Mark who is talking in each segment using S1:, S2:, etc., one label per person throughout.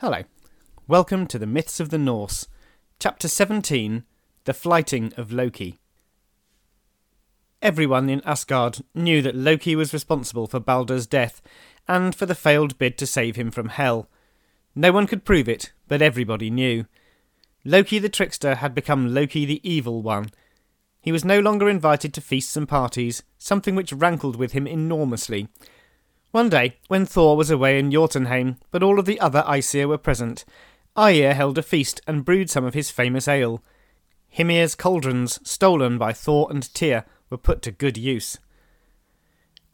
S1: Hello. Welcome to the Myths of the Norse, Chapter 17 The Flyting of Loki. Everyone in Asgard knew that Loki was responsible for Baldur's death and for the failed bid to save him from hell. No one could prove it, but everybody knew. Loki the trickster had become Loki the evil one. He was no longer invited to feasts and parties, something which rankled with him enormously. One day, when Thor was away in Jotunheim, but all of the other Aesir were present, Aegir held a feast and brewed some of his famous ale. Hymir's cauldrons, stolen by Thor and Tyr, were put to good use.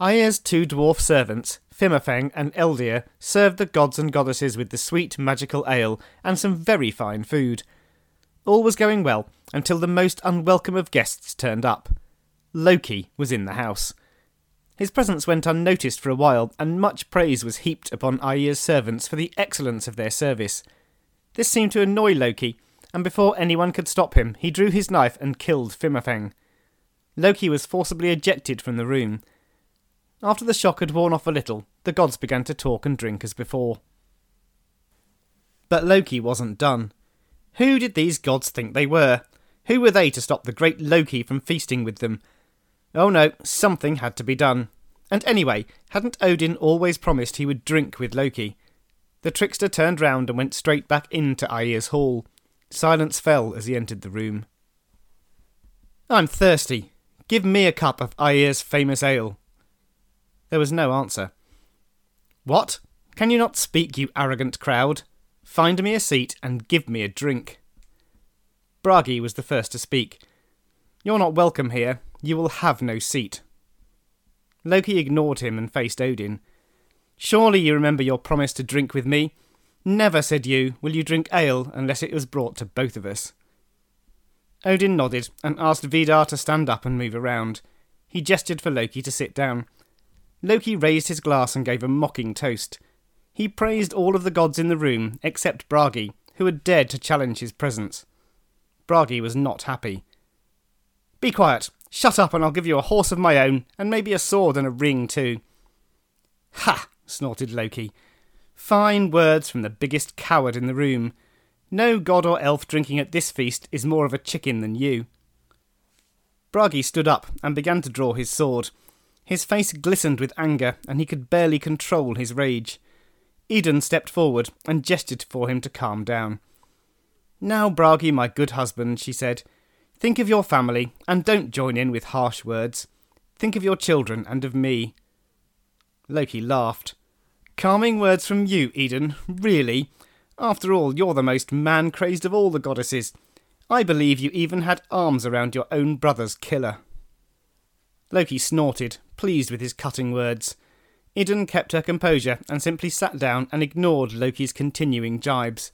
S1: Aegir's two dwarf servants, Fimafeng and Eldir, served the gods and goddesses with the sweet magical ale and some very fine food. All was going well until the most unwelcome of guests turned up. Loki was in the house. His presence went unnoticed for a while, and much praise was heaped upon Aegir's servants for the excellence of their service. This seemed to annoy Loki, and before anyone could stop him, he drew his knife and killed Fimafeng. Loki was forcibly ejected from the room. After the shock had worn off a little, the gods began to talk and drink as before. But Loki wasn't done. Who did these gods think they were? Who were they to stop the great Loki from feasting with them? Oh no, something had to be done. And anyway, hadn't Odin always promised he would drink with Loki? The trickster turned round and went straight back into Aegir's hall. Silence fell as he entered the room. I'm thirsty. Give me a cup of Aegir's famous ale. There was no answer. What? Can you not speak, you arrogant crowd? Find me a seat and give me a drink. Bragi was the first to speak. You're not welcome here. You will have no seat. Loki ignored him and faced Odin. Surely you remember your promise to drink with me? Never, said you, will you drink ale unless it was brought to both of us. Odin nodded and asked Vidar to stand up and move around. He gestured for Loki to sit down. Loki raised his glass and gave a mocking toast. He praised all of the gods in the room except Bragi, who had dared to challenge his presence. Bragi was not happy. Be quiet, Shut up and I'll give you a horse of my own, and maybe a sword and a ring too. Ha! snorted Loki. Fine words from the biggest coward in the room. No god or elf drinking at this feast is more of a chicken than you. Bragi stood up and began to draw his sword. His face glistened with anger, and he could barely control his rage. Idun stepped forward and gestured for him to calm down. Now, Bragi, my good husband, she said, Think of your family and don't join in with harsh words. Think of your children and of me. Loki laughed. Calming words from you, Idun, really? After all, you're the most man crazed of all the goddesses. I believe you even had arms around your own brother's killer. Loki snorted, pleased with his cutting words. Idun kept her composure and simply sat down and ignored Loki's continuing jibes.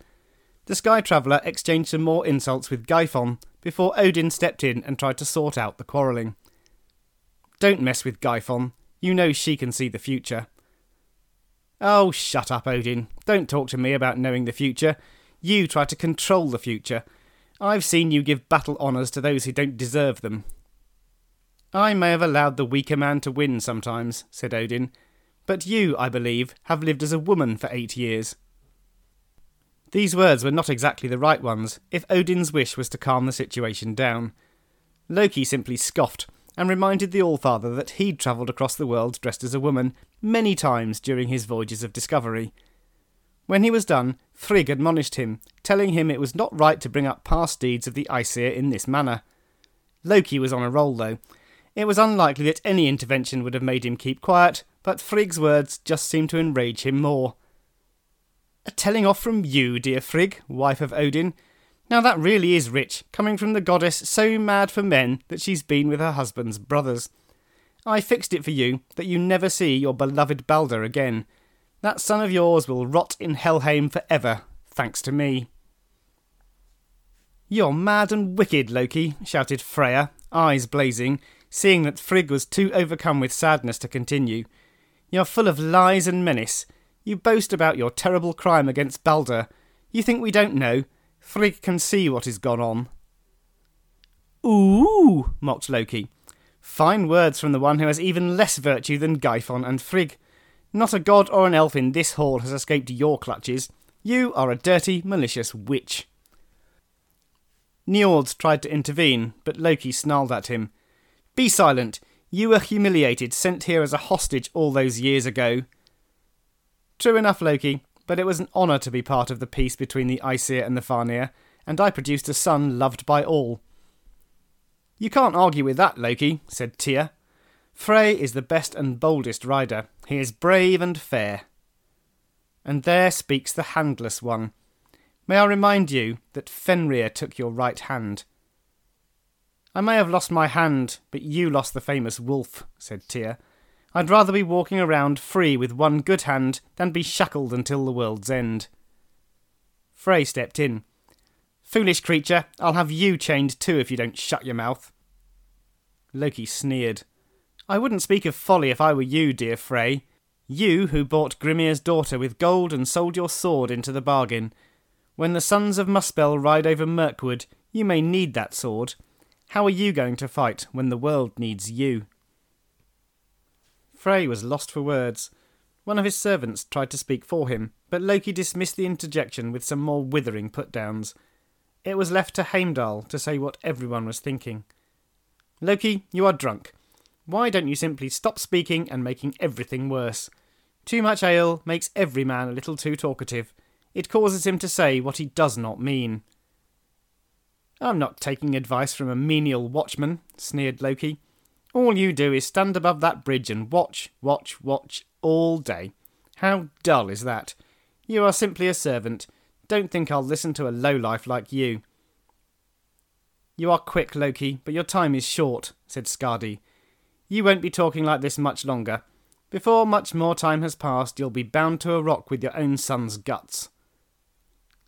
S1: The Sky Traveller exchanged some more insults with Gefjon before Odin stepped in and tried to sort out the quarrelling. Don't mess with Gefjon. You know she can see the future. Oh, shut up, Odin. Don't talk to me about knowing the future. You try to control the future. I've seen you give battle honours to those who don't deserve them. I may have allowed the weaker man to win sometimes, said Odin, but you, I believe, have lived as a woman for eight years. These words were not exactly the right ones if Odin's wish was to calm the situation down. Loki simply scoffed and reminded the Allfather that he'd travelled across the world dressed as a woman many times during his voyages of discovery. When he was done, Frigg admonished him, telling him it was not right to bring up past deeds of the Aesir in this manner. Loki was on a roll, though. It was unlikely that any intervention would have made him keep quiet, but Frigg's words just seemed to enrage him more. A telling off from you, dear Frigg, wife of Odin. Now that really is rich, coming from the goddess so mad for men that she's been with her husband's brothers. I fixed it for you that you never see your beloved Balder again. That son of yours will rot in Helheim for ever, thanks to me. You're mad and wicked, Loki, shouted Freya, eyes blazing, seeing that Frigg was too overcome with sadness to continue. You're full of lies and menace. You boast about your terrible crime against Balder. You think we don't know? Frigg can see what has gone on. Ooh, mocked Loki. Fine words from the one who has even less virtue than Gefjon and Frigg. Not a god or an elf in this hall has escaped your clutches. You are a dirty, malicious witch. Njord tried to intervene, but Loki snarled at him. Be silent. You were humiliated, sent here as a hostage all those years ago. True enough, Loki, but it was an honour to be part of the peace between the Aesir and the Vanir, and I produced a son loved by all. You can't argue with that, Loki, said Tyr. Frey is the best and boldest rider. He is brave and fair. And there speaks the handless one. May I remind you that Fenrir took your right hand. I may have lost my hand, but you lost the famous wolf, said Tyr. I'd rather be walking around free with one good hand than be shackled until the world's end. Frey stepped in. Foolish creature, I'll have you chained too if you don't shut your mouth. Loki sneered. I wouldn't speak of folly if I were you, dear Frey. You who bought Gymir's daughter with gold and sold your sword into the bargain. When the sons of Muspel ride over Mirkwood, you may need that sword. How are you going to fight when the world needs you? Frey was lost for words. One of his servants tried to speak for him, but Loki dismissed the interjection with some more withering put downs. It was left to Heimdall to say what everyone was thinking. Loki, you are drunk. Why don't you simply stop speaking and making everything worse? Too much ale makes every man a little too talkative. It causes him to say what he does not mean. I'm not taking advice from a menial watchman, sneered Loki. All you do is stand above that bridge and watch, watch, watch all day. How dull is that? You are simply a servant. Don't think I'll listen to a lowlife like you. You are quick, Loki, but your time is short, said Skadi. You won't be talking like this much longer. Before much more time has passed, you'll be bound to a rock with your own son's guts.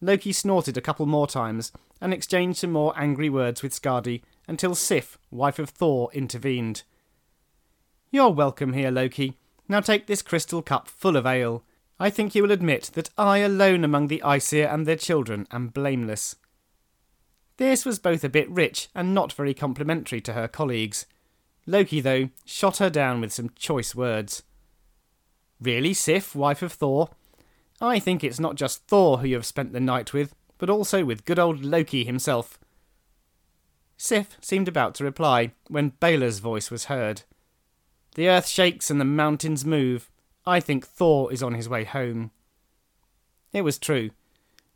S1: Loki snorted a couple more times and exchanged some more angry words with Skadi until Sif, wife of Thor, intervened. You're welcome here, Loki. Now take this crystal cup full of ale. I think you will admit that I alone among the Aesir and their children am blameless. This was both a bit rich and not very complimentary to her colleagues. Loki, though, shot her down with some choice words. Really, Sif, wife of Thor? I think it's not just Thor who you have spent the night with, but also with good old Loki himself. Sif seemed about to reply when Beyla's voice was heard. The earth shakes and the mountains move. I think Thor is on his way home. It was true.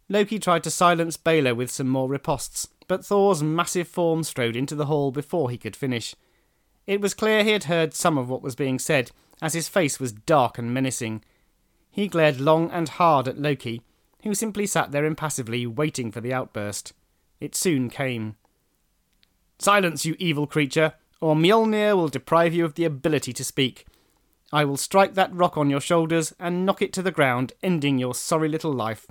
S1: Loki tried to silence Bela with some more riposts, but Thor's massive form strode into the hall before he could finish. It was clear he had heard some of what was being said, as his face was dark and menacing. He glared long and hard at Loki, who simply sat there impassively waiting for the outburst. It soon came. Silence, you evil creature, or Mjolnir will deprive you of the ability to speak. I will strike that rock on your shoulders and knock it to the ground, ending your sorry little life.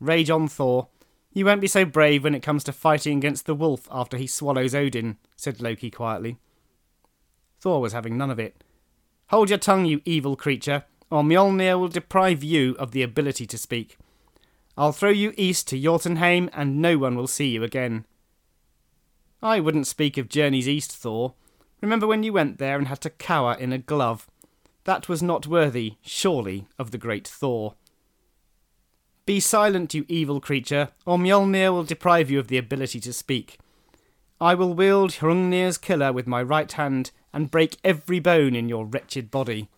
S1: Rage on, Thor. You won't be so brave when it comes to fighting against the wolf after he swallows Odin, said Loki quietly. Thor was having none of it. Hold your tongue, you evil creature, or Mjolnir will deprive you of the ability to speak. I'll throw you east to Jotunheim, and no one will see you again. I wouldn't speak of journeys east, Thor. Remember when you went there and had to cower in a glove? That was not worthy, surely, of the great Thor. Be silent, you evil creature, or Mjolnir will deprive you of the ability to speak. I will wield Hrungnir's killer with my right hand and break every bone in your wretched body.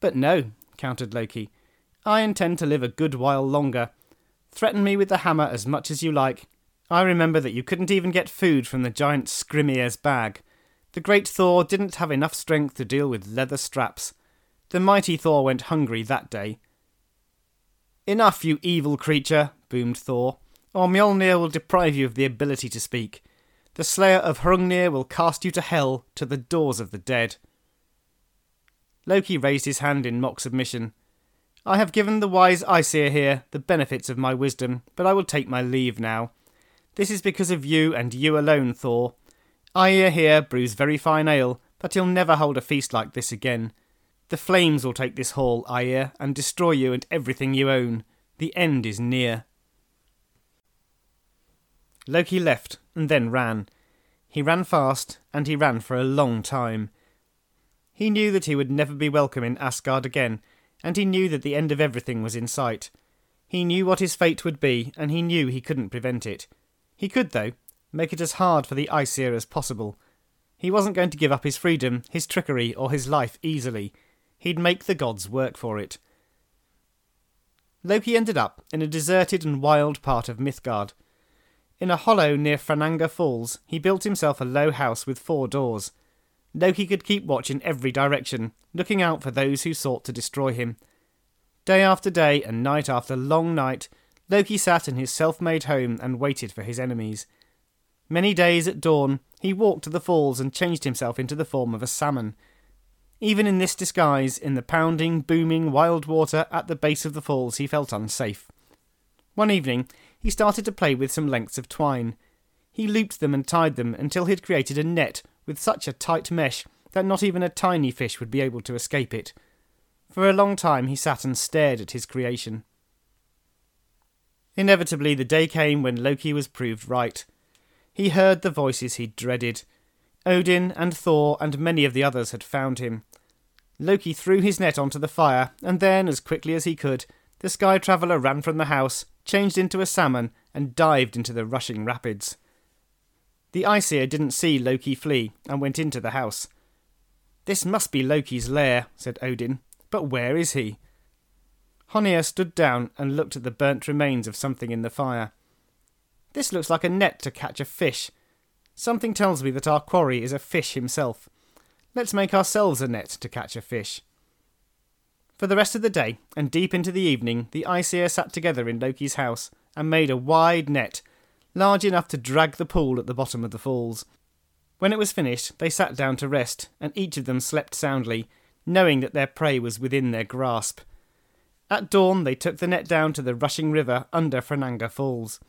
S1: But no, countered Loki. I intend to live a good while longer. Threaten me with the hammer as much as you like, I remember that you couldn't even get food from the giant Skrymir's bag. The great Thor didn't have enough strength to deal with leather straps. The mighty Thor went hungry that day. Enough, you evil creature, boomed Thor, or Mjolnir will deprive you of the ability to speak. The slayer of Hrungnir will cast you to hell, to the doors of the dead. Loki raised his hand in mock submission. I have given the wise Aesir here the benefits of my wisdom, but I will take my leave now. This is because of you and you alone, Thor. Aegir here brews very fine ale, but he'll never hold a feast like this again. The flames will take this hall, Aegir, and destroy you and everything you own. The end is near. Loki left and then ran. He ran fast, and he ran for a long time. He knew that he would never be welcome in Asgard again, and he knew that the end of everything was in sight. He knew what his fate would be, and he knew he couldn't prevent it. He could, though, make it as hard for the Aesir as possible. He wasn't going to give up his freedom, his trickery, or his life easily. He'd make the gods work for it. Loki ended up in a deserted and wild part of Midgard. In a hollow near Frananga Falls, he built himself a low house with four doors. Loki could keep watch in every direction, looking out for those who sought to destroy him. Day after day and night after long night, Loki sat in his self made home and waited for his enemies. Many days at dawn, he walked to the falls and changed himself into the form of a salmon. Even in this disguise, in the pounding, booming, wild water at the base of the falls, he felt unsafe. One evening, he started to play with some lengths of twine. He looped them and tied them until he had created a net with such a tight mesh that not even a tiny fish would be able to escape it. For a long time he sat and stared at his creation. Inevitably, the day came when Loki was proved right. He heard the voices he dreaded. Odin and Thor and many of the others had found him. Loki threw his net onto the fire, and then, as quickly as he could, the Sky Traveller ran from the house, changed into a salmon, and dived into the rushing rapids. The Aesir didn't see Loki flee and went into the house. This must be Loki's lair, said Odin, but where is he? Honir stood down and looked at the burnt remains of something in the fire. This looks like a net to catch a fish. Something tells me that our quarry is a fish himself. Let's make ourselves a net to catch a fish. For the rest of the day, and deep into the evening, the Aesir sat together in Loki's house and made a wide net, large enough to drag the pool at the bottom of the falls. When it was finished, they sat down to rest, and each of them slept soundly, knowing that their prey was within their grasp. At dawn, they took the net down to the rushing river under Frananga Falls.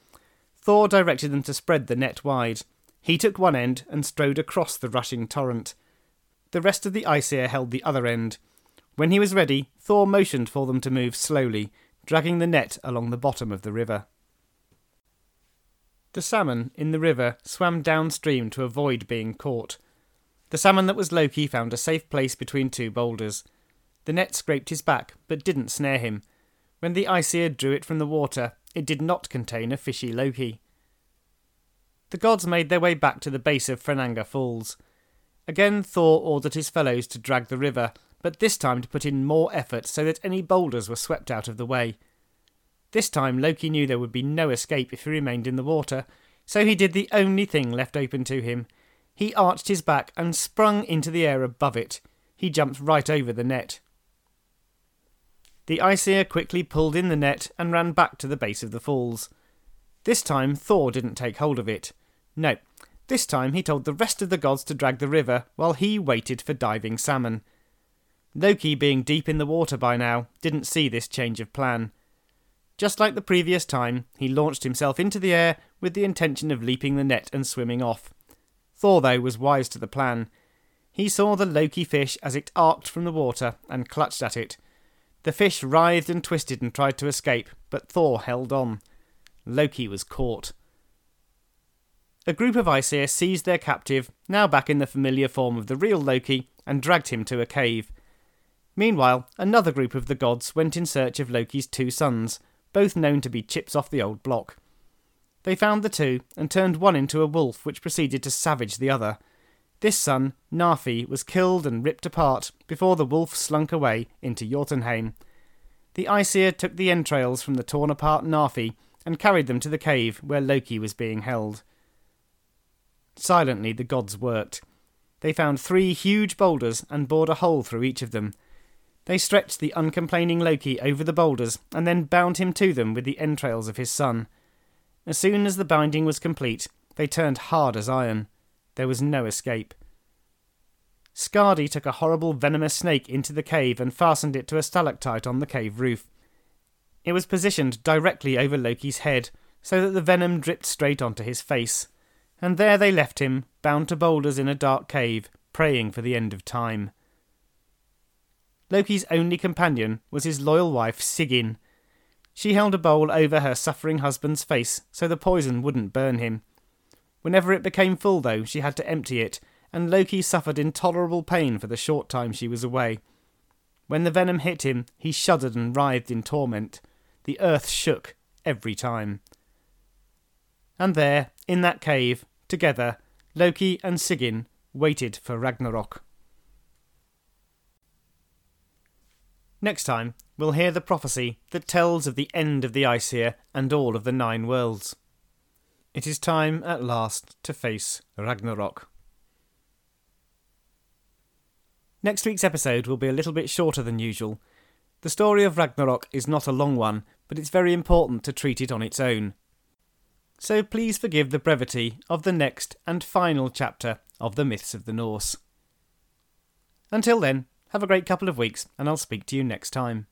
S1: Thor directed them to spread the net wide. He took one end and strode across the rushing torrent. The rest of the Aesir held the other end. When he was ready, Thor motioned for them to move slowly, dragging the net along the bottom of the river. The salmon in the river swam downstream to avoid being caught. The salmon that was Loki found a safe place between two boulders. The net scraped his back, but didn't snare him. When the Aesir drew it from the water, it did not contain a fishy Loki. The gods made their way back to the base of Frananga Falls. Again Thor ordered his fellows to drag the river, but this time to put in more effort so that any boulders were swept out of the way. This time Loki knew there would be no escape if he remained in the water, so he did the only thing left open to him. He arched his back and sprung into the air above it. He jumped right over the net. The Aesir quickly pulled in the net and ran back to the base of the falls. This time Thor didn't take hold of it. No, this time he told the rest of the gods to drag the river while he waited for diving salmon. Loki, being deep in the water by now, didn't see this change of plan. Just like the previous time, he launched himself into the air with the intention of leaping the net and swimming off. Thor, though, was wise to the plan. He saw the Loki fish as it arced from the water and clutched at it. The fish writhed and twisted and tried to escape, but Thor held on. Loki was caught. A group of Aesir seized their captive, now back in the familiar form of the real Loki, and dragged him to a cave. Meanwhile, another group of the gods went in search of Loki's two sons, both known to be chips off the old block. They found the two and turned one into a wolf, which proceeded to savage the other. This son, Narfi, was killed and ripped apart before the wolf slunk away into Jotunheim. The Aesir took the entrails from the torn apart Narfi and carried them to the cave where Loki was being held. Silently, the gods worked. They found three huge boulders and bored a hole through each of them. They stretched the uncomplaining Loki over the boulders and then bound him to them with the entrails of his son. As soon as the binding was complete, they turned hard as iron. There was no escape. Skadi took a horrible venomous snake into the cave and fastened it to a stalactite on the cave roof. It was positioned directly over Loki's head, so that the venom dripped straight onto his face. And there they left him, bound to boulders in a dark cave, praying for the end of time. Loki's only companion was his loyal wife Sigyn. She held a bowl over her suffering husband's face so the poison wouldn't burn him. Whenever it became full, though, she had to empty it, and Loki suffered intolerable pain for the short time she was away. When the venom hit him, he shuddered and writhed in torment. The earth shook every time. And there, in that cave, together, Loki and Sigyn waited for Ragnarok. Next time, we'll hear the prophecy that tells of the end of the Aesir and all of the Nine Worlds. It is time at last to face Ragnarok. Next week's episode will be a little bit shorter than usual. The story of Ragnarok is not a long one, but it's very important to treat it on its own. So please forgive the brevity of the next and final chapter of the Myths of the Norse. Until then, have a great couple of weeks, and I'll speak to you next time.